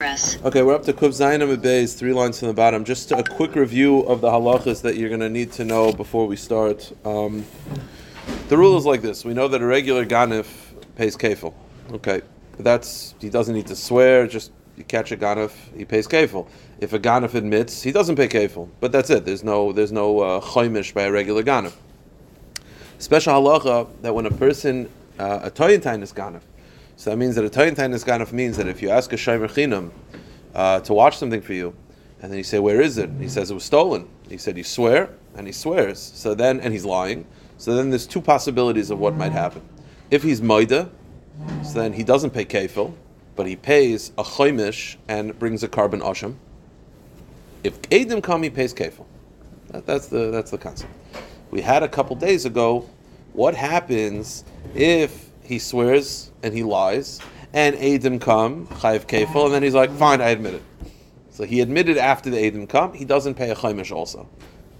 Okay, we're up to Kuf Zayin Amid three lines from the bottom. Just a quick review of the halachas that you're going to need to know before we start. Um, the rule is like this: we know that a regular ganif pays kefil. Okay, but that's he doesn't need to swear. Just you catch a ganif, he pays kefil. If a ganif admits, he doesn't pay kefil. But that's it. There's no there's no uh, choimish by a regular ganif. Special halacha that when a person uh, a toyentain is ganif. So that means that a toyentain is ganif means that if you ask a shomer chinam uh, to watch something for you, and then you say, "Where is it?" And he says it was stolen. He said, "You swear," and he swears. So then, and he's lying. So then, there's two possibilities of what might happen. If he's moida, so then he doesn't pay kefil, but he pays a choimish and brings a korban asham. If edim come, he pays kefil. That, that's the that's the concept. We had a couple days ago. What happens if he swears and he lies, and edim come chayiv kefil, and then he's like, "Fine, I admit it." So he admitted after the edim come, he doesn't pay a chaimish also.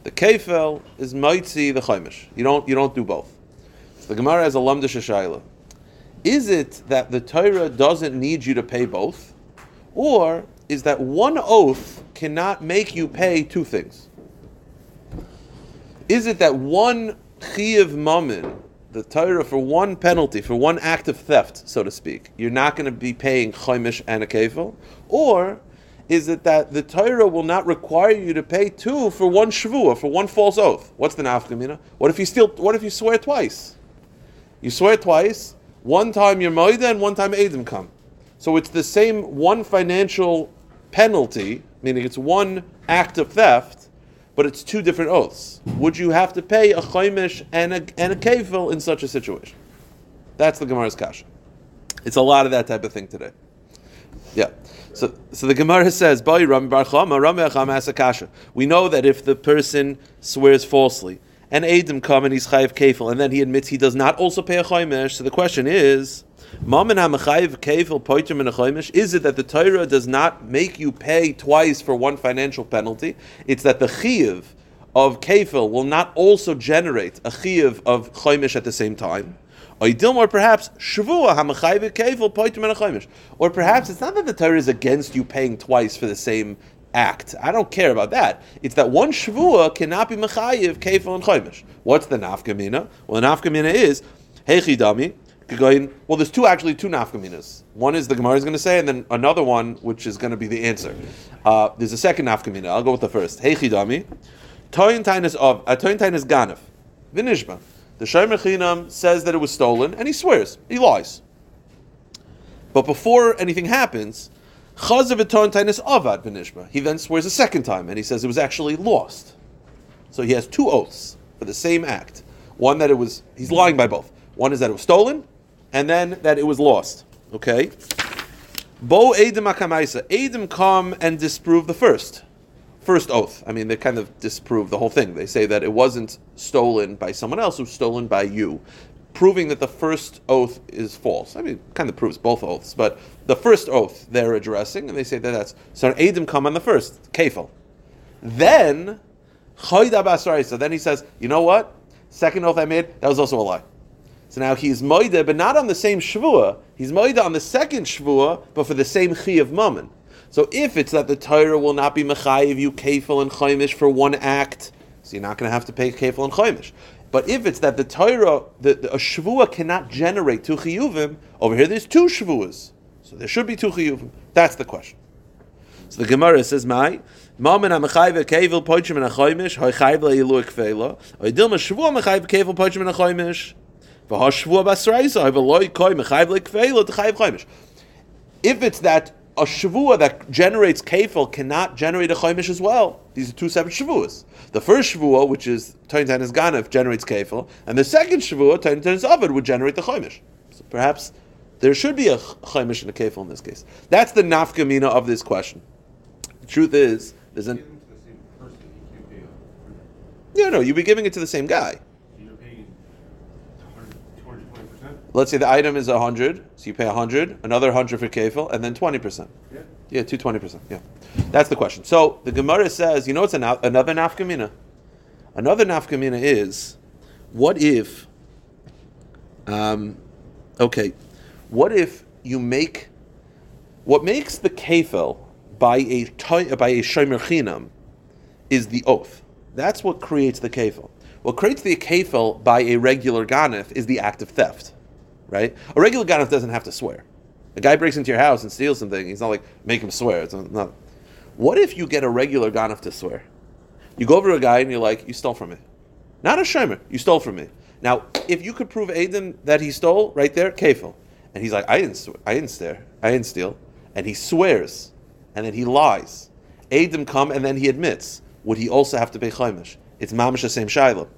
The kefil is mitzi the chaimish. You don't you don't do both. So the Gemara has a lamdish shayla. Is it that the Torah doesn't need you to pay both, or is that one oath cannot make you pay two things? Is it that one chiyav mammon, the Torah for one penalty, for one act of theft, so to speak, you're not going to be paying chaimish and a kefil, or is it that the Torah will not require you to pay two for one shvua, for one false oath? What's the nafkamina? What if you steal? What if you swear twice? You swear twice. One time you're moida and one time edim come. So it's the same one financial penalty, meaning it's one act of theft, but it's two different oaths. Would you have to pay a chaimish and a, and a kefil in such a situation? That's the Gemara's kasha. It's a lot of that type of thing today. Yeah. So, so the Gemara says. We know that if the person swears falsely and edim come and he's chayiv kefil, and then he admits he does not also pay a chaimish. So the question is, Is it that the Torah does not make you pay twice for one financial penalty? It's that the chiyiv of kefil will not also generate a chiyiv of chaimish at the same time. Or perhaps poitim and. Or perhaps it's not that the Torah is against you paying twice for the same act. I don't care about that. It's that one shvua cannot be mechayiv kefil and chaimish. What's the nafkamina? Well, the nafkamina is hechidami. Well, there's two actually two nafkaminas. One is the Gemara is going to say, and then another one which is going to be the answer. Uh, there's a second nafkamina. I'll go with the first. Hechidami. Toyin tainus of uh, toyin tainus ganef. Vinishba. The Shomer Chinam says that it was stolen, and he swears. He lies. But before anything happens, avad benishma. He then swears a second time, and he says it was actually lost. So he has two oaths for the same act. One that it was he's lying by both. One is that it was stolen, and then that it was lost. Okay. Bo Edim Akamaisa. Edim come and disprove the first. First oath. I mean, they kind of disprove the whole thing. They say that it wasn't stolen by someone else, it was stolen by you proving that the first oath is false. I mean, it kind of proves both oaths, but the first oath they're addressing, and they say that that's so. edim come on the first kefil. Then so then he says, you know what? Second oath I made that was also a lie. So now he's moida, but not on the same shvua. He's moida on the second shvua, but for the same chi of mammon. So if it's that the Torah will not be mechayiv you kefil and chaimish for one act, so you're not going to have to pay kefil and chaimish. But if it's that the Torah, the, the, a shvua cannot generate two chiyuvim, over here there's two shvuas. So there should be two chiyuvim. That's the question. So the Gemara says, "My mamen hamechayv kevel poichim and achoymish hoychayv leilu ekfela oydilma shvua mechayv kevel poichim and achoymish If it's that a shavua that generates kefil cannot generate a chaimish as well. These are two separate shavuas. The first shavua, which is Taintan is Ganef, generates kefil, and the second shavua, Taintan is Avad, would generate the chaimish. So perhaps there should be a chaimish and a kefil in this case. That's the nafkamina of this question. The truth is, there's an. Yeah, no, you'd be giving it to the same guy. Let's say the item is 100, so you pay 100, another 100 for kefil, and then 20%. Yeah. Yeah, 220%. Yeah. That's the question. So the Gemara says, you know what's an, another nafkamina? Another nafkamina is, what if, um, okay, what if you make, What makes the kefil by a by a shomer chinam is the oath. That's what creates the kefil. What creates the kefil by a regular ganif is the act of theft, right? A regular ganif doesn't have to swear. A guy breaks into your house and steals something. He's not like make him swear. It's not. What if you get a regular ganif to swear? You go over to a guy and you're like, "You stole from me." Not a shomer. You stole from me. Now, if you could prove Adam that he stole, right there, kefil, and he's like, "I didn't. Swear. I didn't stare. I didn't steal." and he swears, and then he lies. edim come and then he admits. Would he also have to pay chaimish? It's mamish the same shaila.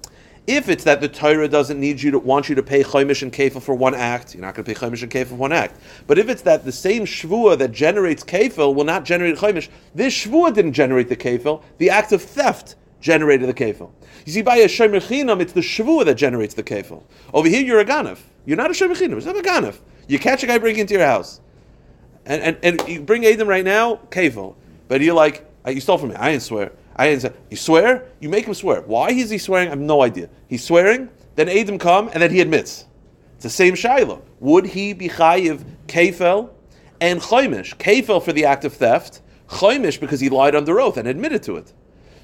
If it's that the Torah doesn't need you to want you to pay chaimish and kefil for one act, you're not going to pay chaimish and kefil for one act. But if it's that the same shvua that generates kefil will not generate chaimish, this shvua didn't generate the kefil. The act of theft generated the kefil. You see, by a shomer chinam, it's the shvua that generates the kefil. Over here, you're a ganef. You're not a shomer chinam. You're not a ganef. You catch a guy breaking into your house and, and, and you bring edim right now, Kavel. But you're like, uh, you stole from me. I didn't swear. I say. You swear? You make him swear. Why is he swearing? I have no idea. He's swearing, then edim come, and then he admits. It's the same shaila. Would he be chayiv kefel and chaimish? Kefel for the act of theft, chaimish because he lied under oath and admitted to it.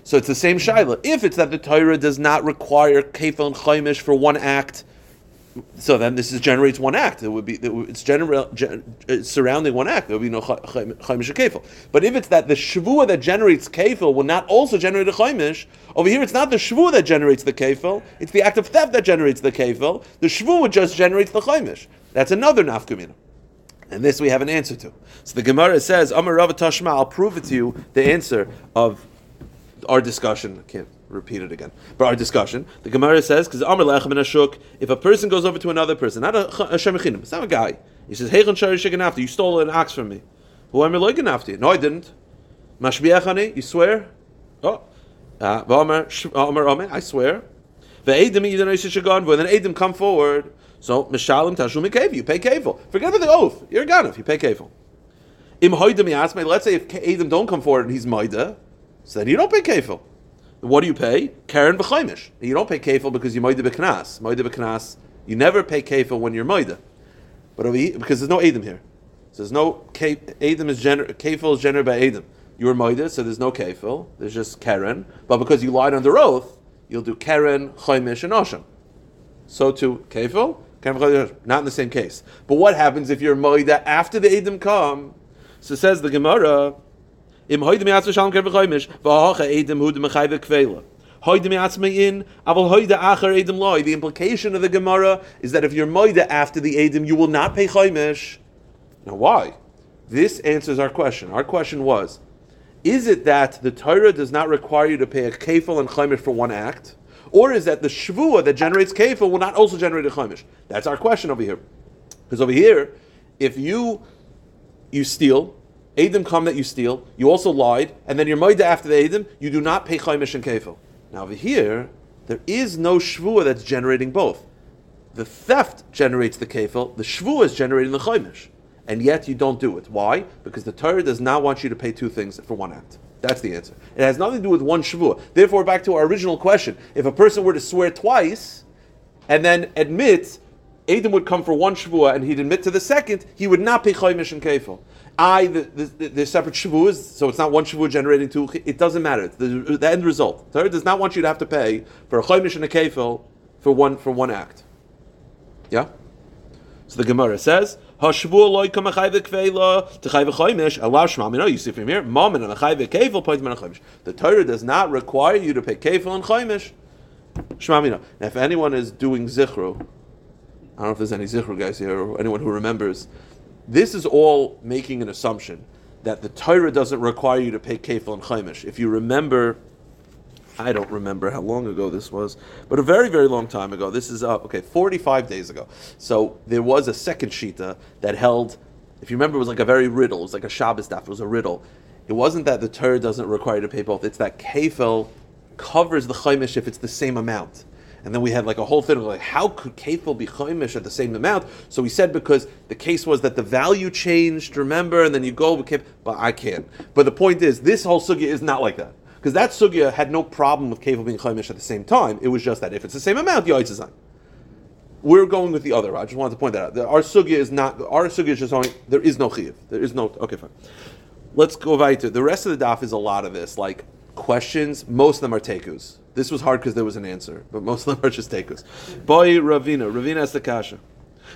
So it's the same shaila. If it's that the Torah does not require kefel and chaimish for one act, so then this is generates one act. It would be it's general it's surrounding one act. There would be no chaimish kefil. But if it's that the shvua that generates kefil will not also generate a chaimish, over here it's not the shvua that generates the kefil. It's the act of theft that generates the kefil. The shvua just generates the chaimish. That's another nafkamina. And this we have an answer to. So the Gemara says, Amar Rav Tashma, I'll prove it to you, the answer of our discussion. Can't repeat it again. But our discussion, the Gemara says, because Amr Lechem and Ashuk, if a person goes over to another person, not a, a Shemichinim, it's not a guy. He says, Hey, after you stole an ox from me. Who am I after No, I didn't. Mashbiachani, you swear? Oh. Uh, I swear. And then edim come forward. So, Mishalim Tashum Kev, you pay Kevel. Forget about the oath. You're a Ganif, you pay Kevel. Im Hoidem let's say if edim don't come forward and he's Maida, so then you don't pay Kevel. What do you pay? keren b'chaimish. You don't pay kefil because you moida b'knas. Moida b'knas. You never pay kefil when you're moida. But because there's no edim here. So there's no edim is gener- kefil is generated by edim. You're moida, so there's no kefil. There's just keren. But because you lied under oath, you'll do keren, chaimish, and osham. So to kefil, not in the same case. But what happens if you're moida after the edim come? So says the Gemara. Im heute mir hat's schon kein geimisch, war ha edem kwele. Heute mir me in, aber heute acher edem loy. The implication of the Gemara is that if you're moide after the edem, you will not pay chaimish. Now why? This answers our question. Our question was, is it that the Torah does not require you to pay a kefil and chaimish for one act? Or is that the shvua that generates kefil will not also generate a chaimish? That's our question over here. Because over here, if you you steal, edim come that you steal, you also lied, and then you're moida after the edim, you do not pay chaimish and kefil. Now over here, there is no shvua that's generating both. The theft generates the kefil, the shvua is generating the chaimish, and yet you don't do it. Why? Because the Torah does not want you to pay two things for one act. That's the answer. It has nothing to do with one shvua. Therefore, back to our original question: If a person were to swear twice and then admit edim would come for one shvua and he'd admit to the second, he would not pay chaimish and kefil. I, the, the, the separate shavuos, so it's not one shavua generating two. It doesn't matter. The, the end result. Torah does not want you to have to pay for a choymish and a kefil for one for one act. Yeah. So the Gemara says, "Hashavua loy kam achayve kveila to chayve choymish allow shma." You see from here, mammon and achayve kefil point man choymish. The Torah does not require you to pay kefil and choymish. Shma Now, if anyone is doing zichru, I don't know if there's any zichru guys here or anyone who remembers this is all making an assumption that the Torah doesn't require you to pay kefil and chaimish. If you remember, I don't remember how long ago this was, but a very, very long time ago. This is, uh, okay, 45 days ago. So there was a second shita that held, if you remember, it was like a very riddle. It was like a Shabbos daf. It was a riddle. It wasn't that the Torah doesn't require you to pay both. It's that kefil covers the chaimish if it's the same amount. And then we had like a whole thing of like, how could kefil be chaimish at the same amount? So we said because the case was that the value changed, remember, and then you go but I can't. But the point is, this whole sugya is not like that. Because that sugya had no problem with kefil being chaimish at the same time. It was just that if it's the same amount, the yitzazan. we're going with the other. I just wanted to point that out. The, our sugya is not. Our sugya is just only. There is no chiyuv. There is no. Okay, fine. Let's go weiter. The rest of the daf is a lot of this, like questions. Most of them are tekus. This was hard because there was an answer, but most of them are just tekus. Boy, Ravina. Ravina has the kasha.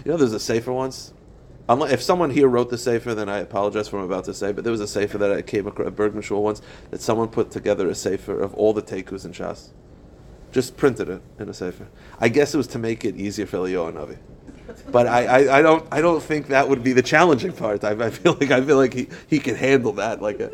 You know, there's a sefer once. If someone here wrote the sefer, then I apologize for what I'm about to say. But there was a sefer that I came across at Bergman Shul once that someone put together a sefer of all the tekus in Shas. Just printed it in a sefer. I guess it was to make it easier for Eliyahu Navi. But I, I, I, don't I don't think that would be the challenging part. I, I feel like I feel like he, he can handle that. Like, a,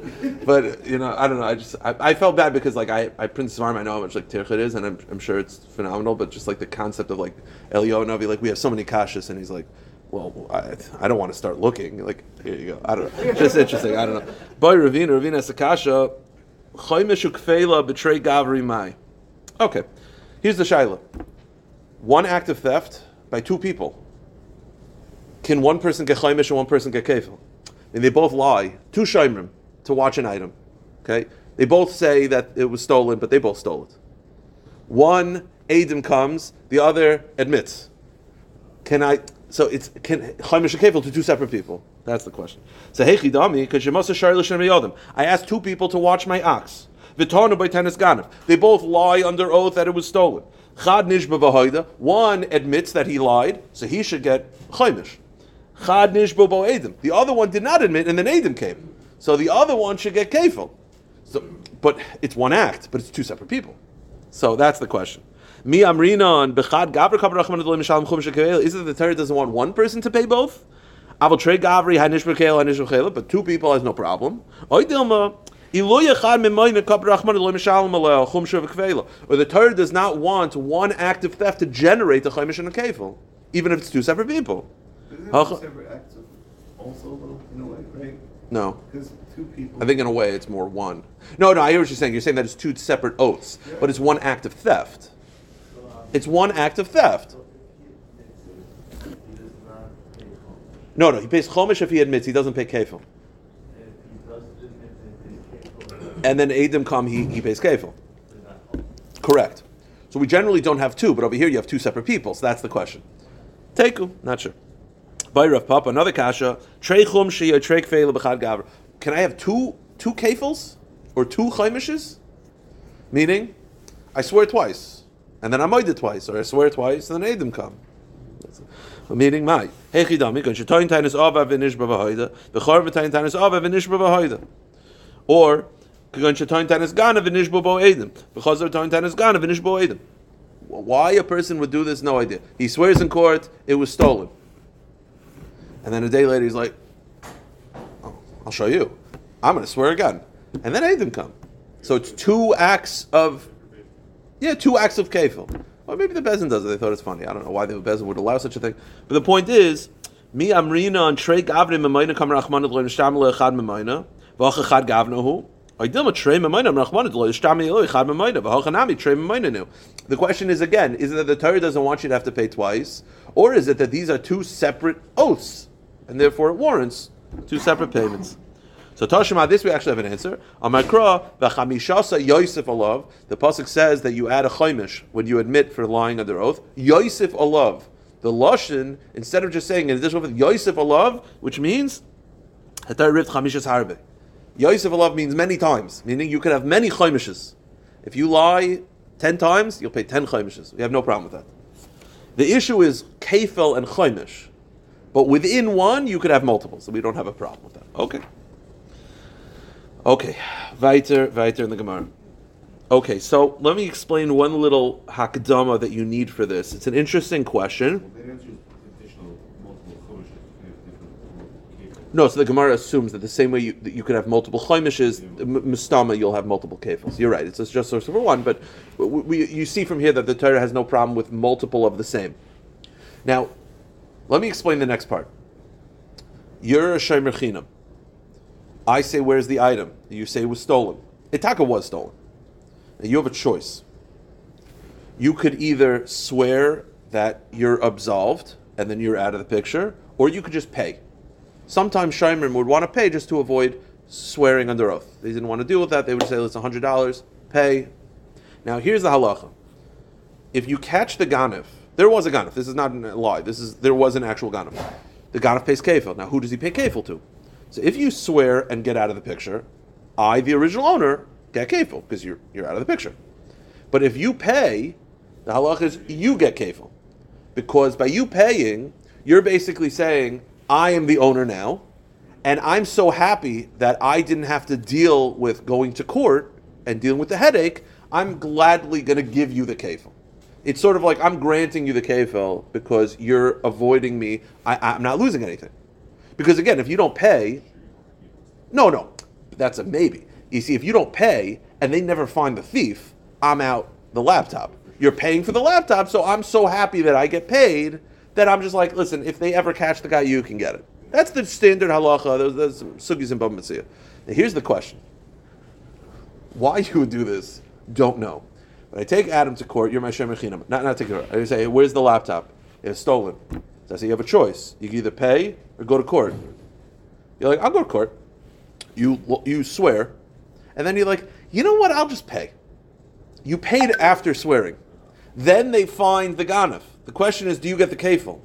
but you know I don't know. I just I, I felt bad because like I I print Svarm. I know how much like Tirchit is, and I'm, I'm sure it's phenomenal. But just like the concept of like Eliyahu Navi, like we have so many kashas, and he's like, well, I, I don't want to start looking. Like here you go. I don't know. Just interesting. I don't know. Boy, Ravina Ravina Sakasha, Chaymish Ukfela betray Gavri Mai. Okay, here's the shaila. One act of theft by two people. Can one person get chaimish and one person get kefil? And they both lie. Two shaimrim to watch an item. Okay, they both say that it was stolen, but they both stole it. One edim comes, the other admits. Can I? So it's can chaimish and kefil to two separate people. That's the question. So hey chidami, because you must have I asked two people to watch my ox. Vitonu by ganav. They both lie under oath that it was stolen. Chad. One admits that he lied, so he should get chaimish. Chad nishba bo'edim. The other one did not admit, and then edim came. So the other one should get kefil. So, but it's one act, but it's two separate people. So that's the question. Mi amrinon bechad gavri kabar rachman adolim shalom chum shekevel. Is it the Torah doesn't want one person to pay both? Avol trey gavri hanish bekel hanish bekel, but two people has no problem. Oidilma. Or the Torah does not want one act of theft to generate a chaimish and a kefil, even if it's two separate people. Separate acts of also, in a way, right? No. Because two people. I think in a way it's more one. No, no, I hear what you're saying. You're saying that it's two separate oaths, Yeah. but it's one act of theft. It's one act of theft. No, no, he pays chomish if he admits he doesn't pay kefil. And then edim come, he, he pays kefil. Correct. So we generally don't have two, but over here you have two separate people, so that's the question. Teku, not sure. Bayrav Papa, another kasha. Trei chum kfeila b'chad. Can I have two two kefils or two chaimishes? Meaning, I swear twice, and then I might it twice, or I swear twice, and then edim come. Meaning, my hechidami kan shetoin tainis ava v'nish b'vahoida v'chor v'tain tainis ava v'nish b'vahoida, or kan shetoin tainis gana v'nish b'vahoidim v'chazor toin tainis gana v'nish b'vahoidim. Why a person would do this, no idea. He swears in court it was stolen. And then a day later he's like, oh, I'll show you. I'm going to swear again. And then edim come. So it's two acts of, yeah, two acts of kefil. Or maybe the Bezin does it. They thought it's funny. I don't know why the Bezin would allow such a thing. But the point is, mi amrina on trei gavne memayna kam rachman lo nishtam lo echad memayna v'ach echad gavna hu. Oidilma trei memayna rachman lo nishtam lo echad memayna v'ach anami trei memayna nu. The question is again, is it that the Torah doesn't want you to have to pay twice, or is it that these are two separate oaths, and therefore it warrants two separate payments? So Tashima, this we actually have an answer. Amakra. The pasuk says that you add a chaimish when you admit for lying under oath. Yosef alav. The lashon instead of just saying in addition with Yosef alav, which means hatar chamishas harbe. Yosef alav means many times, meaning you could have many chaimishes. If you lie ten times, you'll pay ten chaimishes. We have no problem with that. The issue is kefel and chaimish. But within one, you could have multiples, so we don't have a problem with that. Okay. Okay, weiter, weiter in the Gemara. Okay, so let me explain one little hakdama that you need for this. It's an interesting question. They don't use additional multiple choshes. They have different cables. No, so the Gemara assumes that the same way you, that you could have multiple chaimishes, m- mistama, you'll have multiple kefils. You're right. It's just source for one, but we, we, you see from here that the Torah has no problem with multiple of the same. Now, let me explain the next part. You're a shomer chinam. I say, where's the item? You say it was stolen. Itaka was stolen. Now you have a choice. You could either swear that you're absolved and then you're out of the picture, or you could just pay. Sometimes Shaimerim would want to pay just to avoid swearing under oath. They didn't want to deal with that. They would say, it's $100, pay. Now, here's the halacha. If you catch the ganif There was a ganif. This is not a lie. This is there was an actual ganif. The ganif pays kefil. Now, who does he pay kefil to? So if you swear and get out of the picture, I, the original owner, get kefil because you're you're out of the picture. But if you pay, the halach is you get kefil. Because by you paying, you're basically saying, I am the owner now, and I'm so happy that I didn't have to deal with going to court and dealing with the headache. I'm gladly going to give you the kefil. It's sort of like I'm granting you the kefil because you're avoiding me. I, I'm not losing anything. Because again, if you don't pay, no, no, that's a maybe. You see, if you don't pay and they never find the thief, I'm out the laptop. You're paying for the laptop, so I'm so happy that I get paid that I'm just like, listen, if they ever catch the guy, you can get it. That's the standard halacha. There's, there's some sugis and bava. Now, here's the question: Why you would do this? Don't know. I take Adam to court. You're my shem Not not take it. I say, where's the laptop? It's stolen. So I say, you have a choice. You can either pay or go to court. You're like, I'll go to court. You you swear, and then you're like, you know what? I'll just pay. You paid after swearing. Then they find the ganif. The question is, do you get the kafel?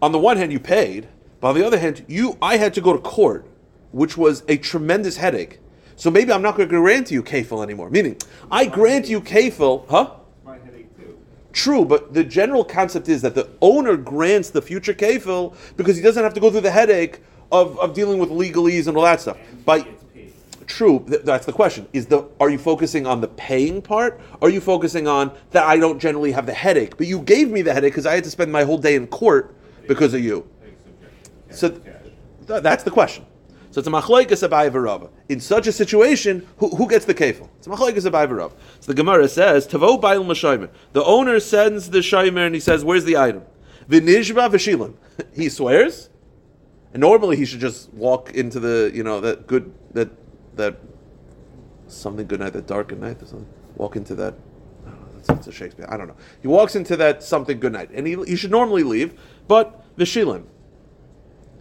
On the one hand, you paid. But on the other hand, you I had to go to court, which was a tremendous headache. So maybe I'm not going to grant you kafel anymore. Meaning, I grant you kafel, huh? My headache too. True, but the general concept is that the owner grants the future kafel because he doesn't have to go through the headache of, of dealing with legalese and all that stuff. By he gets paid. True. Th- that's the question. Is the are you focusing on the paying part? Or are you focusing on that I don't generally have the headache, but you gave me the headache because I had to spend my whole day in court because of you. Headache subjection. Cash, So th- that's the question. So it's a machlokes abai. In such a situation, who, who gets the kefil? It's a machlokes abai. So the Gemara says, "Tavo bail m'shaymer." The owner sends the shaymer and he says, "Where's the item?" V'nishba v'shilim. He swears, and normally he should just walk into the, you know, that good that that something good night, that dark good night, or something. Walk into that. I that's, that's a Shakespeare. I don't know. He walks into that something good night, and he, he should normally leave, but v'shilim.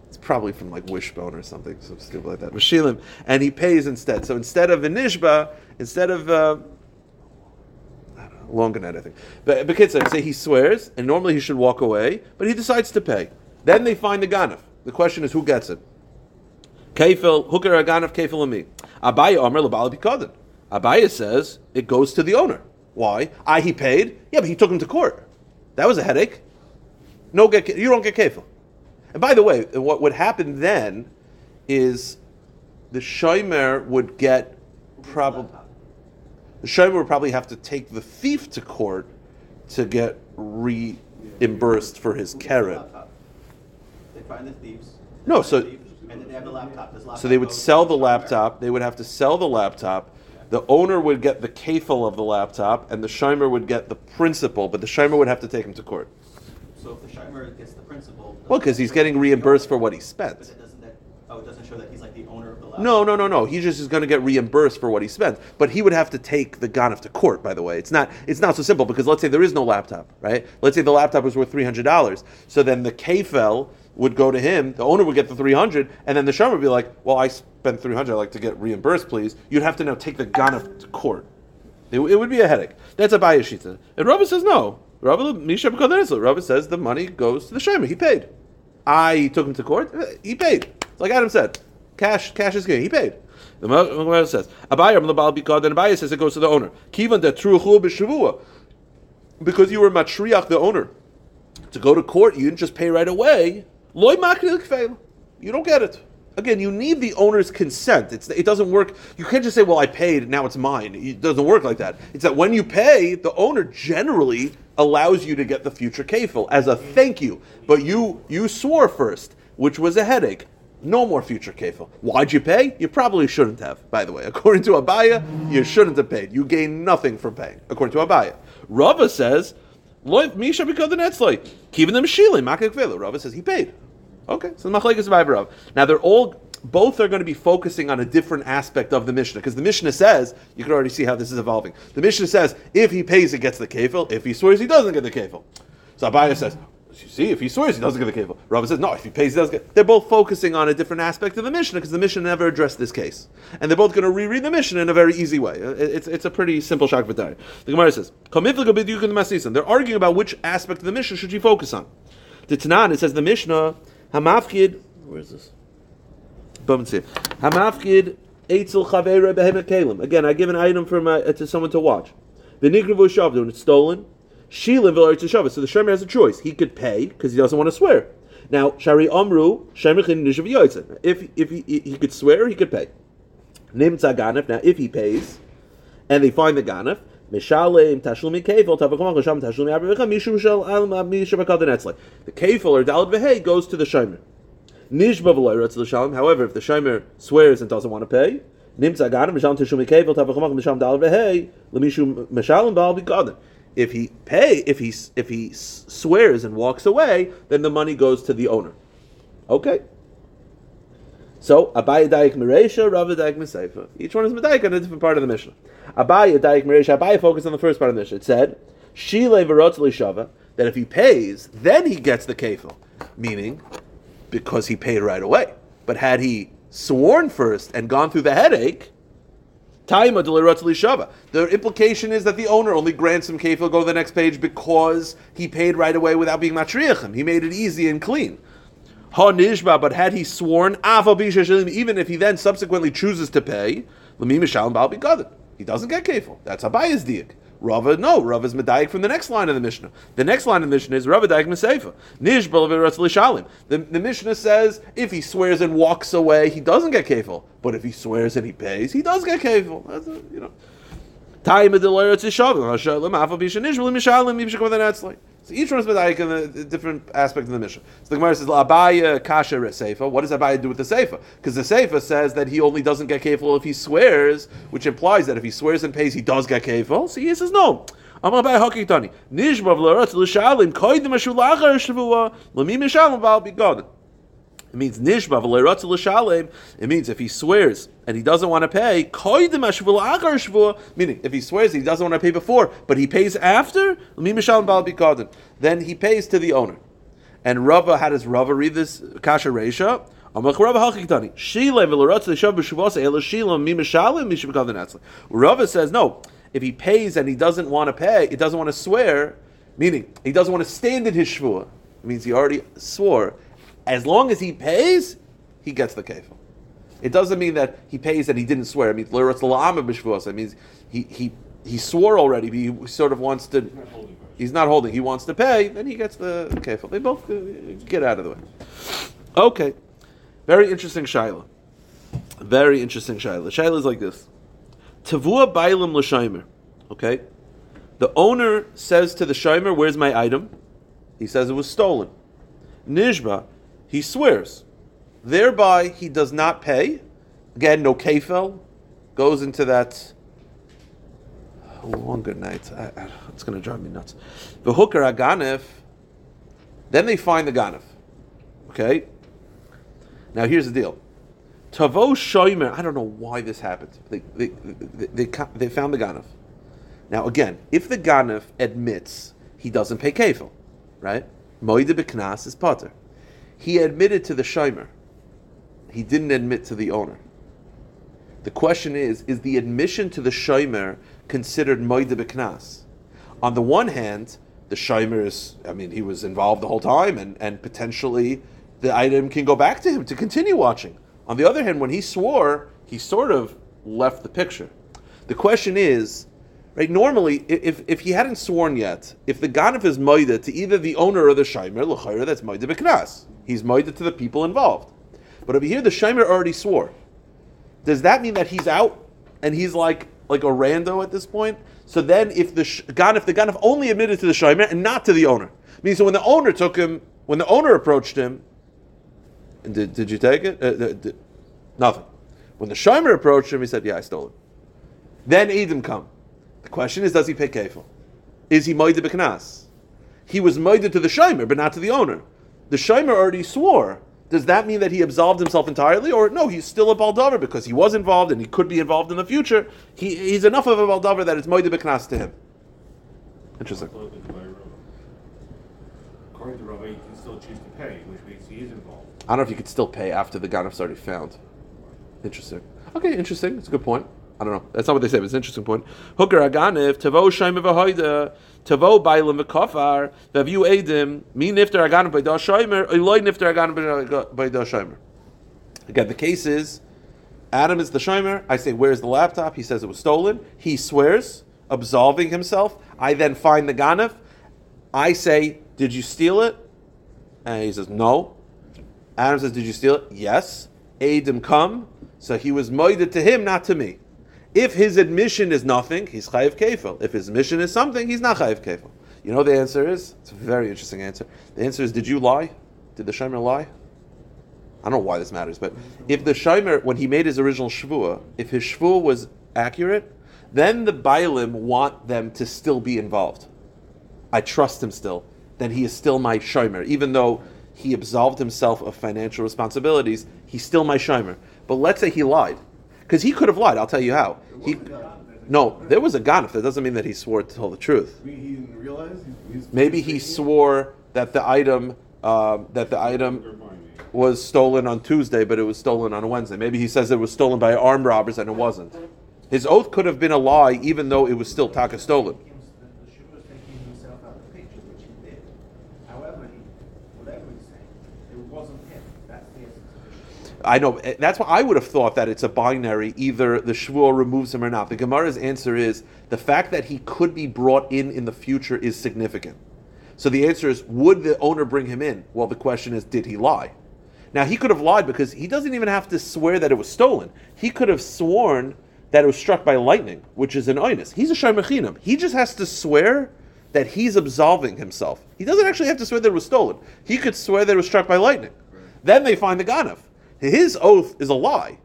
It's probably from like Wishbone or something, so stupid like that. Mashilim, and he pays instead. So instead of Vinishba, instead of uh, night, I think. But Bekitzer, say he swears, and normally he should walk away, but he decides to pay. Then they find the ganif. The question is who gets it. Kefil, hooker a ganif, kefil and me. Abaya Omer Labala. Abaya says it goes to the owner. Why? I he paid. Yeah, but he took him to court. That was a headache. No, get you don't get kefil. And by the way, what would happen then is the shomer would get probably the shomer would probably have to take the thief to court to get reimbursed for his carrot. They find the thieves. No, so- the thief, and then they have the laptop. This So they would sell the laptop. They would have to sell the laptop. The owner would get the kafel of the laptop, and the shomer would get the principal. But the shomer would have to take him to court. So if the Shimer gets the principal. Well, because he's getting reimbursed for what he But spent. it doesn't that, oh, it doesn't show that he's like the owner of the laptop. No, no, no, no. He just is going to get reimbursed for what he spent. But he would have to take the ganif to court. By the way, it's not it's not so simple because let's say there is no laptop, right? Let's say the laptop was worth three hundred dollars. So then the kfel would go to him. The owner would get the three hundred, and then the shomer would be like, "Well, I spent three hundred. I'd like to get reimbursed, please." You'd have to now take the ganif to court. It, it would be a headache. That's a bayashita. And Rabbi says no. Rabbi says the money goes to the shomer. He paid. I took him to court. He paid. Like Adam said, cash cash is king. He paid. The Gemara says, Abayam lebal bikad, and Abaya says it goes to the owner. Kivan de truchu b'shavua. Because you were matriach, the owner. To go to court, you didn't just pay right away. Loy. You don't get it. Again, you need the owner's consent. It's, it doesn't work. You can't just say, well, I paid, now it's mine. It doesn't work like that. It's that when you pay, the owner generally allows you to get the future kafel as a thank you. But you you swore first, which was a headache. No more future kafel. Why'd you pay? You probably shouldn't have, by the way. According to Abaya, you shouldn't have paid. You gain nothing from paying, according to Abaya. Rava says, "Lo- Misha because the netzloi. Kivin them shilim, makik velo. Rava says he paid. Okay, so the machlekes of Rav. Now they're all, both are going to be focusing on a different aspect of the Mishnah because the Mishnah says you can already see how this is evolving. The Mishnah says if he pays, he gets the kefil. If he swears, he doesn't get the kefil. So Abaya says, You see, if he swears, he doesn't get the kefil. Rava says, no, if he pays, he does get. They're both focusing on a different aspect of the Mishnah because the Mishnah never addressed this case. And they're both going to reread the Mishnah in a very easy way. It's, it's a pretty simple shak v'tari. The Gemara says. They're arguing about which aspect of the Mishnah should you focus on. The Tanan, it says the Mishnah, Hamafkid, where is this? Again, I give an item for my, uh, to someone to watch. The V'nikravu shavdu, and it's stolen. Shilin v'lar Shavah. So the Shemer has a choice. He could pay because he doesn't want to swear. Now, Shari Amru, Shemer Chin Nishav Yoitzin. If if he, he could swear, he could pay. Nimtza Ganef. Now, if he pays, and they find the Ganef. The Kefil or Dalad Vehei goes to the Shemer. However, if the shomer swears and doesn't want to pay. If he pay, if he if he swears and walks away, then the money goes to the owner. Okay. So Abaye Daik Meresha, Rava Daik Meseifa. Each one is Medaik on a different part of the Mishnah. Abaye Daik Meresha. Abaye focused on the first part of the Mishnah. It said Shile l'shava that if he pays, then he gets the kefil, meaning because he paid right away. But had he sworn first and gone through the headache, Taima delirot shava. The implication is that the owner only grants him kefil. Go to the next page because he paid right away without being matriachim. He made it easy and clean. Ha nishba, but had he sworn, even if he then subsequently chooses to pay. He doesn't get kefil. That's Abaya's diak. Rava, no, Rava is medayik from the next line of the Mishnah. The next line of the Mishnah is Rava daik meseifa. Nishba leviratz lishalim. The, the Mishnah says if he swears and walks away, he doesn't get kefil. But if he swears and he pays, he does get kefil. That's a, you know. Time of the Leretz Yishavim, Hashalem, Afal Bishan Ishmael, Mishalim, Yibshak with an Etzlai. So each one is medayik in a different aspect of the Mishnah. So the Gemara says, Abaya Kasha Seifa. What does Abaya do with the Seifa? Because the Seifa says that he only doesn't get kefil if he swears, which implies that if he swears and pays, he does get kefil. So he says, no. I'm Abaya Hakitani. Nishbav Leretz Lishalim, Shavua. It means nishba v'leiratz l'shalem. It means if he swears and he doesn't want to pay, koidim ashvul agar shvua. Meaning, if he swears he doesn't want to pay before, but he pays after. Then he pays to the owner. And Rava, how does Rava read this kasha reisha? Rava says no. If he pays and he doesn't want to pay, he doesn't want to swear, meaning he doesn't want to stand in his shvua. It means he already swore as long as he pays, he gets the kefil. It doesn't mean that he pays and he didn't swear. It means liratz la'ama b'shvuos. It means he he he swore already. But he sort of wants to. He's not holding. He wants to pay. Then he gets the kefil. They both uh, get out of the way. Okay, very interesting shaila. Very interesting shaila. Shaila is like this: Tavua bailim l'shaymer. Okay, the owner says to the shaymer, "Where's my item?" He says it was stolen. Nishba, he swears. Thereby, he does not pay. Again, no kefel. Goes into that. Oh, good night. I, I, it's going to drive me nuts. The hooker aganif. Then they find the ganif. Okay. Now here's the deal. Tavo shoymer. I don't know why this happened. They they, they, they, they found the Ganef. Now again, if the Ganef admits he doesn't pay kefil, right? Moide beknas is potter. He admitted to the shomer. He didn't admit to the owner. The question is: Is the admission to the shomer considered moide beknas? On the one hand, the shomer is. I mean, he was involved the whole time, and and potentially the item can go back to him to continue watching. On the other hand, when he swore, he sort of left the picture. The question is, right? Normally, if, if he hadn't sworn yet, if the ganif is moida to either the owner or the shimer, l'chayra, that's moida b'knas. He's moided to the people involved. But over here, the shimer already swore. Does that mean that he's out and he's like like a rando at this point? So then, if the sh- ganif, the ganif only admitted to the shimer and not to the owner, means so when the owner took him, when the owner approached him, did, did you take it? Uh, th- th- nothing. When the shimer approached him, he said, "Yeah, I stole it." Then Edom come. The question is, does he pay kefil? Is he moide b'knas? He was moide to the shimer, but not to the owner. The shimer already swore. Does that mean that he absolved himself entirely, or no? He's still a baldavar because he was involved and he could be involved in the future. He, he's enough of a baldavar that it's moide b'knas to him. Interesting. according to Rabbi, you can still choose to pay, which means he is involved. I don't know if you could still pay after the ganef's already found. Interesting. Okay, interesting. It's a good point. I don't know. That's not what they say, but it's an interesting point. Hooker aganif tavo shaim v'hoida tavo bailim v'kafar v'aviu edim mi nifter aganif by da shaimer oiloi nifter aganif by da shaimer. Again, the case is Adam is the shomer. I say, "Where's the laptop?" He says it was stolen. He swears, absolving himself. I then find the ganef. I say, "Did you steal it?" And he says, "No." Adam says, "Did you steal it?" Yes. edim come, so he was moided to him, not to me. If his admission is nothing, he's chayiv kefil. If his admission is something, he's not chayiv kefil. You know the answer is? It's a very interesting answer. The answer is, did you lie? Did the shomer lie? I don't know why this matters, but if the shomer, when he made his original shvua, if his shvua was accurate, then the bailim want them to still be involved. I trust him still. Then he is still my shomer, even though he absolved himself of financial responsibilities. He's still my shomer. But let's say he lied, because he could have lied. I'll tell you how. He, no, there was a ganif. That doesn't mean that he swore to tell the truth. He didn't realize. Maybe he swore that the item um, that the item Or buying it. was stolen on Tuesday, but it was stolen on a Wednesday. Maybe he says it was stolen by armed robbers and it wasn't. His oath could have been a lie, even though it was still taka stolen. The shooter was taking himself out of the picture, which he did. However, he, whatever he's saying, it wasn't him. That's the essence of it. I know eh, that's why I would have thought that it's a binary. Either the shvuah removes him or not. The Gemara's answer is the fact that he could be brought in in the future is significant. So the answer is, would the owner bring him in? Well, the question is, did he lie? Now he could have lied because he doesn't even have to swear that it was stolen. He could have sworn that it was struck by lightning, which is an oinus. He's a shaymachinim. He just has to swear that he's absolving himself. He doesn't actually have to swear that it was stolen. He could swear that it was struck by lightning. Then they find the ganef. His oath is a lie.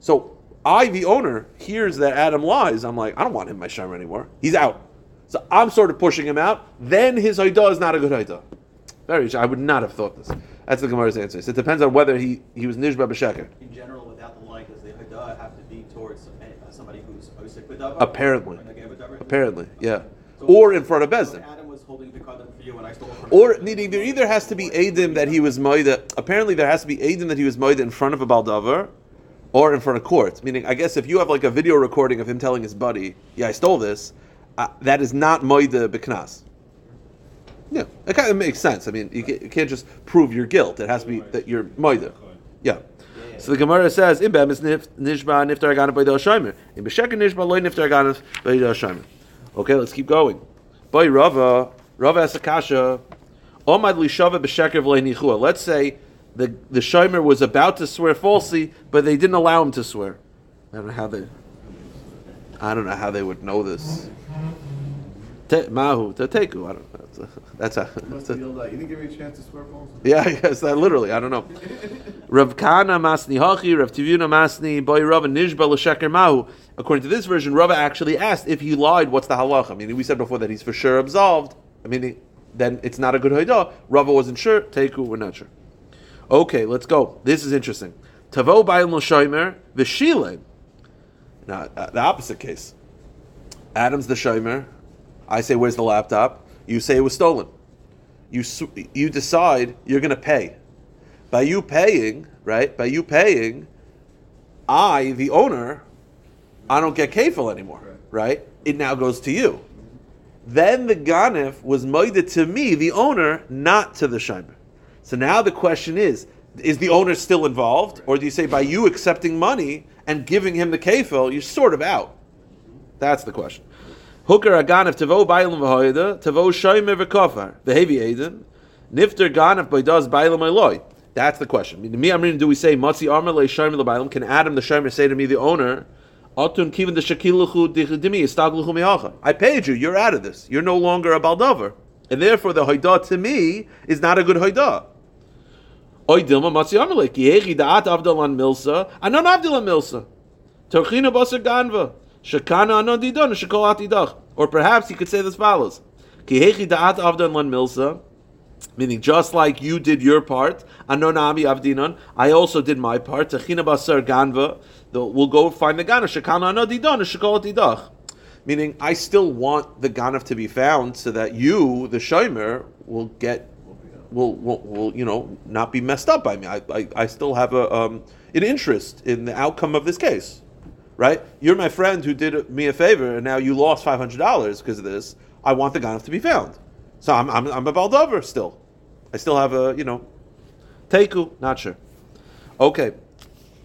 So I, the owner, hears that Adam lies. I'm like, I don't want him my shomer anymore. He's out. So I'm sort of pushing him out. Then his hoidah is not a good hoidah. Very. I would not have thought this. That's the Gemara's answer. So it depends on whether he, he was nishba b'sheker. In general, without the lie, does the Hadah have to be towards somebody who's osik? Apparently. Or negay b'davar? Apparently, yeah. Or in front of Bezdin. Adam was holding the kadam for you and I stole it Or needing there either has to be Adim that he was Moida. Apparently, there has to be Adim that he was Moida in front of a Baldavar or in front of court. Meaning, I guess if you have like a video recording of him telling his buddy, "Yeah, I stole this," uh, that is not Moida B'knas. Yeah, it kind of makes sense. I mean, you can't just prove your guilt. It has to be that you're Moida. Yeah. So the Gemara says, "In bem is nif- nishba niftar aganav by shomer. In b'sheker nishba loy niftar aganav by shomer." Okay, let's keep going. By Rava, Rava has a kasha. Omad lishava b'sheker v'lei nichua. Let's say the the shomer was about to swear falsely, but they didn't allow him to swear. I don't know how they. I don't know how they would know this. Mahu teteku. I don't. That's a, that's a, He must that's a have yelled out. You didn't give me a chance to swear false. yeah, I guess that literally. I don't know. Rav Kahana Masni Hachi, Rav Tivuna Masni, Boy Rav Nishba L'Sheker Mahu. According to this version, Rava actually asked if he lied, what's the halacha? I mean, we said before that he's for sure absolved. I mean, then it's not a good hoidah. Rava wasn't sure. Teku, we're not sure. Okay, let's go. This is interesting. Tavo Bayan L'Shomer V'Shilin. Now, uh, the opposite case. Adam's the shomer. I say, where's the laptop? You say it was stolen you you decide you're going to pay. By you paying, right? By you paying, I, the owner, I don't get kafel anymore, right? It now goes to you. Then the ganif was moided to me, the owner, not to the shomer. So now the question is: Is the owner still involved, or do you say by you accepting money and giving him the kafel, you're sort of out? That's the question. Hooker aganif tavo bailam v'hoyda tavo shoymer v'kofar v'hevi eden nifter ganif b'does bailam eloi. That's the question. I mean, me, I'm. Do we say matzi armor le shoymer lebailam? Can Adam the shoymer say to me, the owner, atun kiven the shakiluchu dimi istagluchu mihacha? I paid you. You're out of this. You're no longer a baldover, and therefore the hoyda to me is not a good hoyda. Oy dilma matzi armor le ki hechi da'at avdalan milsa anon avdalan milsa. Torchina basar ganva. Shekana anon. Or perhaps he could say this follows. Ki da'at avdan lan milsa. Meaning, just like you did your part, anonami avdinon, I also did my part. Techina ganva. We'll go find the gana. Shekana anon didon. Meaning, I still want the ganaf to be found so that you, the shomer, will get will, will, will you know not be messed up by me. I, I, I still have a um, an interest in the outcome of this case, right? You're my friend who did me a favor, and now you lost five hundred dollars because of this. I want the ganef to be found, so I'm I'm, I'm a baldover still. I still have a you know, teiku. Not sure. Okay,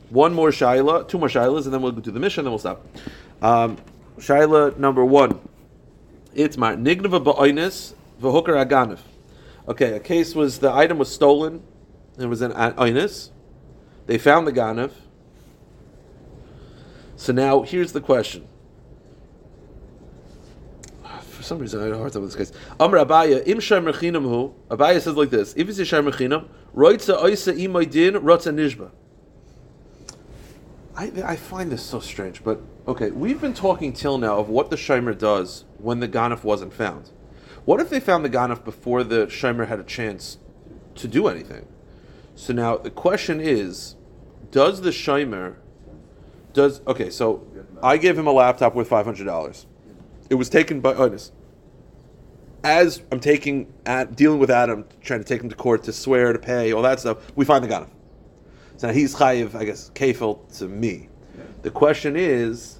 one more shaila, two more shailas, and then we'll go to the Mishnah, and then we'll stop. Um, shaila number one. It's my nignava ba'oinis v'hooker aganif. Okay, a case was the item was stolen. It was an oinis. They found the ganif. So now here's the question. For some reason, I had a hard time with this case. Amr Abaye, im shar mechinam hu. Abaye says like this: If it's a shar mechinam, roitza oisa imoy din rotza nishba. I, I find this so strange, but okay, we've been talking till now of what the Shimer does when the Ganef wasn't found. What if they found the Ganef before the Shimer had a chance to do anything? So now the question is, does the Shimer, does, okay, so I gave him a laptop worth $500. It was taken by. As I'm taking, at, dealing with Adam, trying to take him to court to swear, to pay, all that stuff, we find the Ganef. So now he's chayiv, I guess, kefil to me. The question is,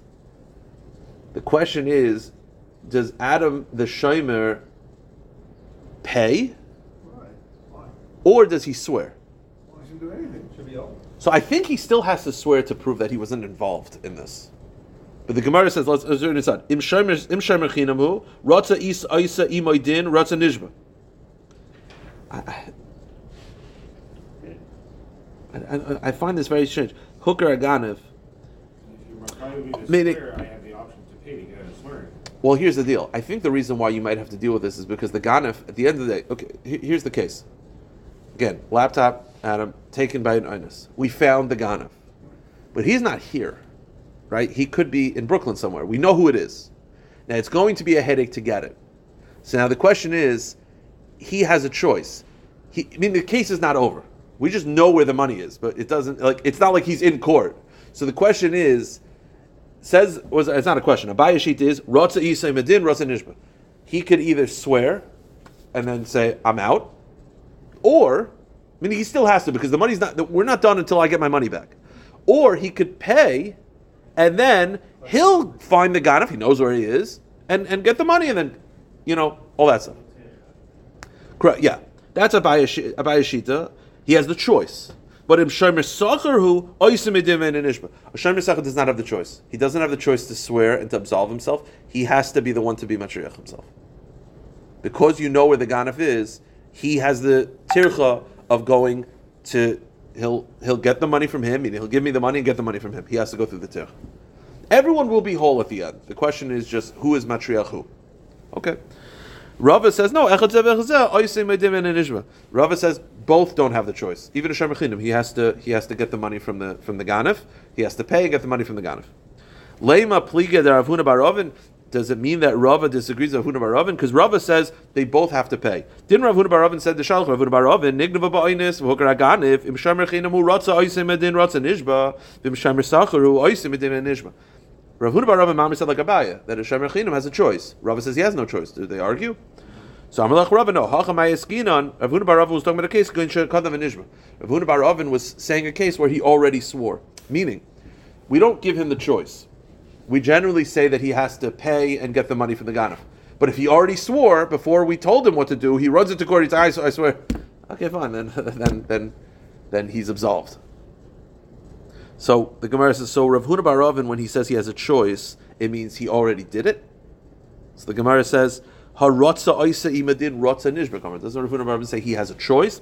the question is, does Adam the shomer pay, or does he swear? Why should do anything? Should be over. So I think he still has to swear to prove that he wasn't involved in this. But the Gemara says, let's learn this out. Im shomer chinamu ratza is isa imoy din ratza nishba. I, I, I, I find this very strange. Hooker Aganif. If you're requiring me to Meaning- I have the option to pay to get. Well, here's the deal. I think the reason why you might have to deal with this is because the Ganef, at the end of the day, okay, here's the case. Again, laptop, Adam, taken by an Inus. We found the Ganef. But he's not here, right? He could be in Brooklyn somewhere. We know who it is. Now, it's going to be a headache to get it. So now the question is, he has a choice. He, I mean, the case is not over. We just know where the money is, but it doesn't, like, it's not like he's in court. So the question is, says was it's not a question. A bayashit is rotza isay medin rotza nishba. He could either swear and then say I'm out, or I mean he still has to because the money's not. We're not done until I get my money back. Or he could pay, and then he'll find the guy if he knows where he is, and and get the money, and then you know all that stuff. Correct. Yeah, that's a bayashi- a bayashita. He has the choice. But in Shomer Sacher, who Oisimidim and a Shomer Sacher does not have the choice. He doesn't have the choice to swear and to absolve himself. He has to be the one to be Matriach himself. Because you know where the Ganef is, he has the tircha of going to he'll he'll get the money from him, meaning he'll give me the money and get the money from him. He has to go through the tircha. Everyone will be whole at the end. The question is just who is Matriach who? Okay. Rava says no. and. Rava says both don't have the choice. Even a shemer he has to he has to get the money from the from the ganef. He has to pay and get the money from the ganef. Lema pliga der Ravuna Barovin. Does it mean that Rava disagrees with Ravuna Barovin? Because Rava says they both have to pay. Didn't Ravuna Barovin said the Shalch Ravuna Barovin nignava ba'oinis v'hokar aganif im shemer chinamu ratza oisei medin ratza nishba v'im shemer sacharu oisei medin and nishba. Rav Huda Bar Rava Mamre said like Abaye that a Shemer Chinim has a choice. Rava says he has no choice. Do they argue? So Amalach Rava no. Hachamay Eskinon. Rav Huda Bar Rava was talking about a case going to Kadav and Nishma. Rav Huda Bar Rava was saying a case where he already swore. Meaning, we don't give him the choice. We generally say that he has to pay and get the money from the Ganef. But if he already swore before we told him what to do, he runs into court. He says, "I, swear." Okay, fine. Then, then, then, then he's absolved. So the Gemara says, so Rav Huna Bar Ravin, when he says he has a choice, it means he already did it. So the Gemara says, Harotza Oisa Imadin Rotza Nishba Kamar. Doesn't Rav Huna Bar Ravin say he has a choice?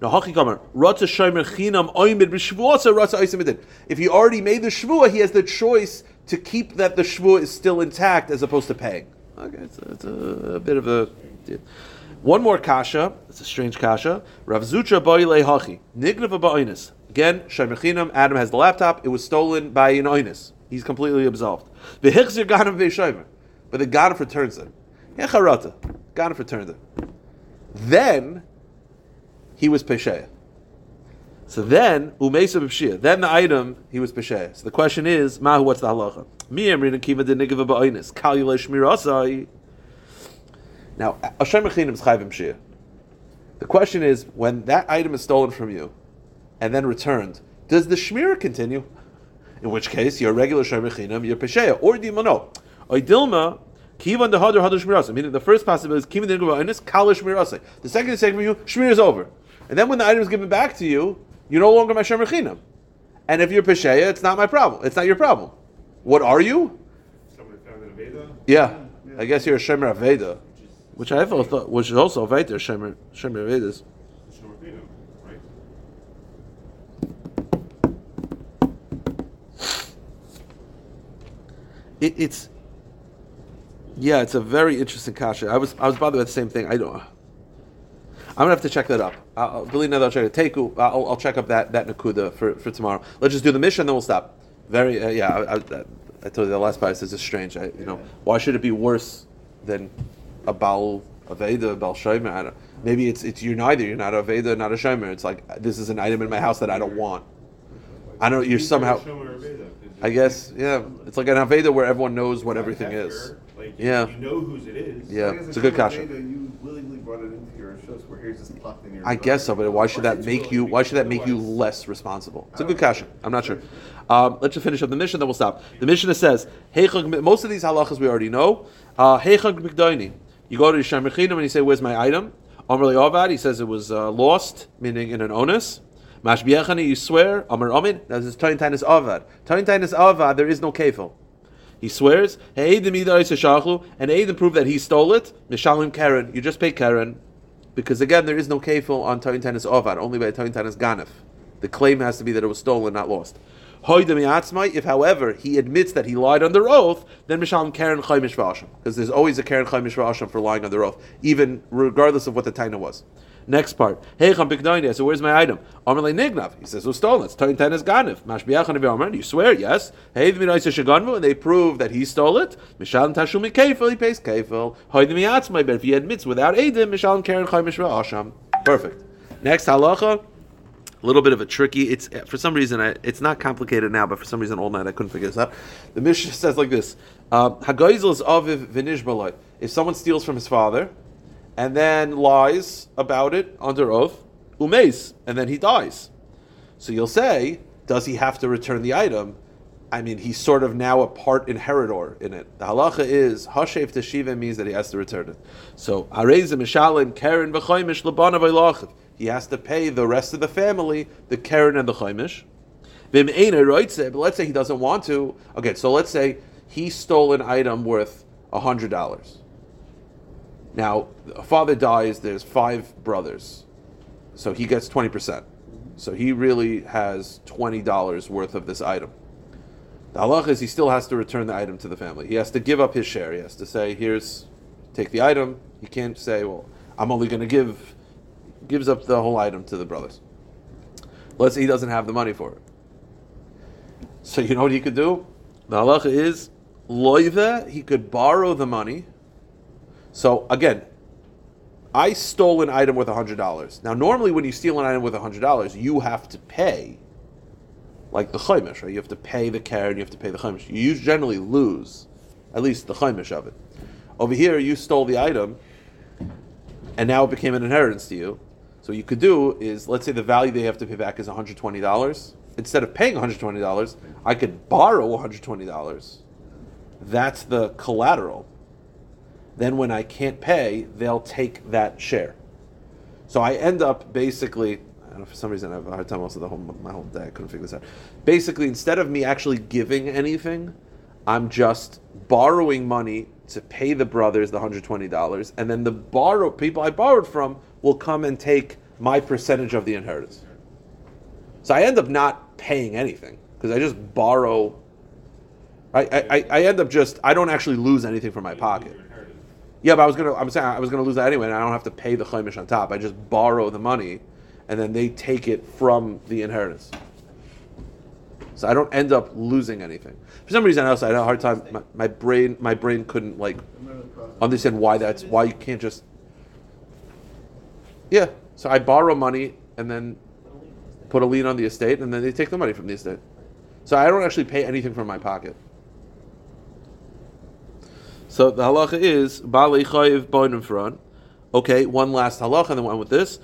No, Haki Kamar. Rotza Shomer Chinam Oimid B'Shvuasa Rotza Oisa Imadin. If he already made the Shvua, he has the choice to keep that the Shvua is still intact as opposed to paying. Okay, it's a, it's a, a bit of a... One more kasha. It's a strange kasha. Rav Zutra Boile Hachi. Nignav Ba'inis. Again, Shemechinam, Adam has the laptop. It was stolen by an oinus. He's completely absolved. V'hichzir Ganav V'shomer. But the Ganav returns it. Yecharata. Ganav returned it. Then, he was Pesheya. So then, Umesa B'Pshia. Then the item, he was Pesheya. So the question is, Mahu, what's the halacha? Mi Emrin de Nigav Ba'oinus. Kalule Shmir Asai. Now, Hashem Mechinim is Shia. The question is, when that item is stolen from you and then returned, does the shmira continue? In which case, you're a regular shomer chinam, you're pesheya, or do you know? Oidilma, kivan the hadar hadar shmirasa. Meaning, the first possibility is kivan the inus kala shmirasa. The second is taken from you, shmir is over. And then when the item is given back to you, you're no longer my chinam. And if you're pesheya, it's not my problem. It's not your problem. What are you? Somebody found in a Veda, Yeah, I guess you're a shomer aveda, which I thought thought- which is also aveda shomer shomer avedas. Shomer Veda, right? It, it's yeah, it's a very interesting kasha. I was I was bothered with the same thing. I don't. I'm gonna have to check that up. I'll, believe me, I'll check it. Teku, I'll, I'll check up that that nakuda for, for tomorrow. Let's just do the Mishnah, then we'll stop. Very uh, yeah. I, I, I told you the last part. Is strange. I, you know, why should it be worse than a baal aveda, a baal shomer? I don't, maybe it's it's you're neither. You're not a aveda, not a shomer. It's like this is an item in my house that I don't want. I don't. You're somehow. Shomer Veda, 'cause I guess yeah. It's like an aveda where everyone knows what everything is. Hefker, Like, Yeah. You know whose it is. Yeah, Like, it's a good question. You willingly brought it into your shows where here's just plucked in your. I guess so, but why should that make you? Why should that make you less responsible? It's a good question. I'm not sure. Um, let's just finish up the Mishnah, then we'll stop. The Mishnah says, "Heichag." Most of these halachas we already know. Uh, Heichag mikdaini. You go to Yisham Rechinam and you say, "Where's my item?" Amr Avad. He says it was uh, lost, meaning in an onus. Mashbiachani, you swear. Amr Amin. That is Tain Tainis Avad. Tain Tainis Avad. There is no kefil. He swears, "Hey, the and Aiden prove that he stole it. Mishalim Keren, you just pay Keren, because again, there is no kefil on Toyin Tanis Ovar, only by Toyin Tanis Ganef. The claim has to be that it was stolen, not lost. If, however, he admits that he lied under oath, then Mishalim Keren Chaimish Vasham, because there's always a Keren Chaimish Vasham for lying under oath, even regardless of what the taina was. Next part. Hey, Cham Piknoini. So where's my item? Amalei Nignav. He says was stolen. It's Toyin Tanis Ganef. Mashbiachan Amen. You swear? Yes. Hey, the Minaisa Shaganvu, and they prove that he stole it. Mishalim Tashumi Kefil. He pays Kefil. Hoy the Miatzmai. But if he admits without edim, Mishalim Keren Chaimish Asham. Perfect. Next halacha. A little bit of a tricky. It's uh, for some reason I, it's not complicated now, but for some reason all night I couldn't figure this out. The Mishnah says like this: um, Hagoizel is aviv v'nishbaloi. If someone steals from his father, and then lies about it under oath, umes, and then he dies. So you'll say, does he have to return the item? I mean, he's sort of now a part inheritor in it. The halacha is hashev teshiva means that he has to return it. So arezim mishalim keren v'choimish lebanav. He has to pay the rest of the family the keren and the choimish. Vim but let's say he doesn't want to. Okay, so let's say he stole an item worth hundred dollars. Now, a father dies. There's five brothers, so he gets twenty percent. So he really has twenty dollars worth of this item. The halach is he still has to return the item to the family. He has to give up his share. He has to say, "Here's, take the item." He can't say, "Well, I'm only going to give," gives up the whole item to the brothers. Let's say he doesn't have the money for it. So you know what he could do? The halacha is loive. He could borrow the money. So again, I stole an item worth hundred dollars. Now, normally when you steal an item worth hundred dollars, you have to pay, like the chaimish, right? You have to pay the keren, you have to pay the chaimish. You generally lose, at least the chaimish of it. Over here, you stole the item, and now it became an inheritance to you. So what you could do is, let's say the value they have to pay back is one hundred twenty dollars. Instead of paying one hundred twenty dollars, I could borrow one hundred twenty dollars. That's the collateral then when I can't pay, they'll take that share. So I end up basically, I don't know, for some reason I have a hard time also the whole my whole day. I couldn't figure this out. Basically, instead of me actually giving anything, I'm just borrowing money to pay the brothers the hundred twenty dollars, and then the borrow people I borrowed from will come and take my percentage of the inheritance. So I end up not paying anything because I just borrow. I, I, I end up just I don't actually lose anything from my pocket. Yeah, but I was gonna. I'm saying I was gonna lose that anyway, and I don't have to pay the chaimish on top. I just borrow the money, and then they take it from the inheritance. So I don't end up losing anything. For some reason I also had a hard time. My, my brain, my brain couldn't like understand why that's why you can't just. Yeah, so I borrow money and then put a lien on the estate, and then they take the money from the estate. So I don't actually pay anything from my pocket. So the halacha is Bali Chayiv Boinim Fran, Okay, one last halacha, and then one with this.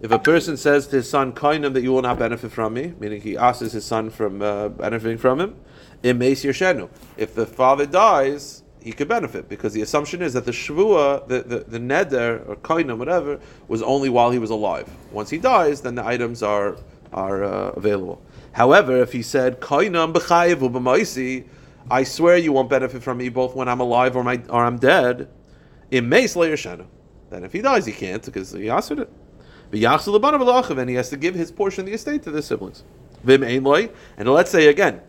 If a person says to his son, kainam, that you will not benefit from me, meaning he asks his son from uh, benefiting from him. If the father dies, he could benefit because the assumption is that the shvua, the, the, the neder or kainam, whatever, was only while he was alive. Once he dies, then the items are are uh, available. However, if he said kainam b'chayiv u'b'maisi, I swear you won't benefit from me both when I'm alive or, my, or I'm dead, imes yershenu. Then if he dies, he can't because he asked it. And he has to give his portion of the estate to the siblings. Vim and let's say again,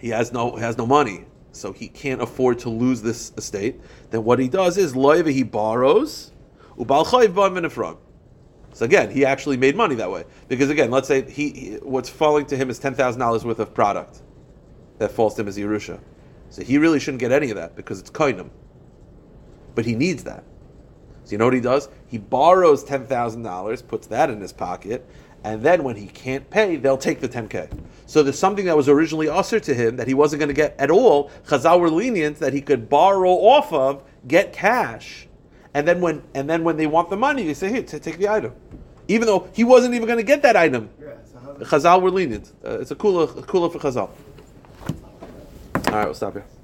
he has no has no money, so he can't afford to lose this estate. Then what he does is loy he borrows. So again, he actually made money that way because again, let's say he, he what's falling to him is ten thousand dollars worth of product that falls to him as Yerusha. So he really shouldn't get any of that because it's koinim. But he needs that. So you know what he does? He borrows ten thousand dollars, puts that in his pocket, and then when he can't pay, they'll take the ten k. So there's something that was originally usher to him that he wasn't going to get at all. Chazal were lenient that he could borrow off of, get cash, and then when and then when they want the money, they say, "Here, t- take the item," even though he wasn't even going to get that item. Yeah, so Chazal were lenient. Uh, it's a cooler, a cooler for Chazal. All right, we'll stop here.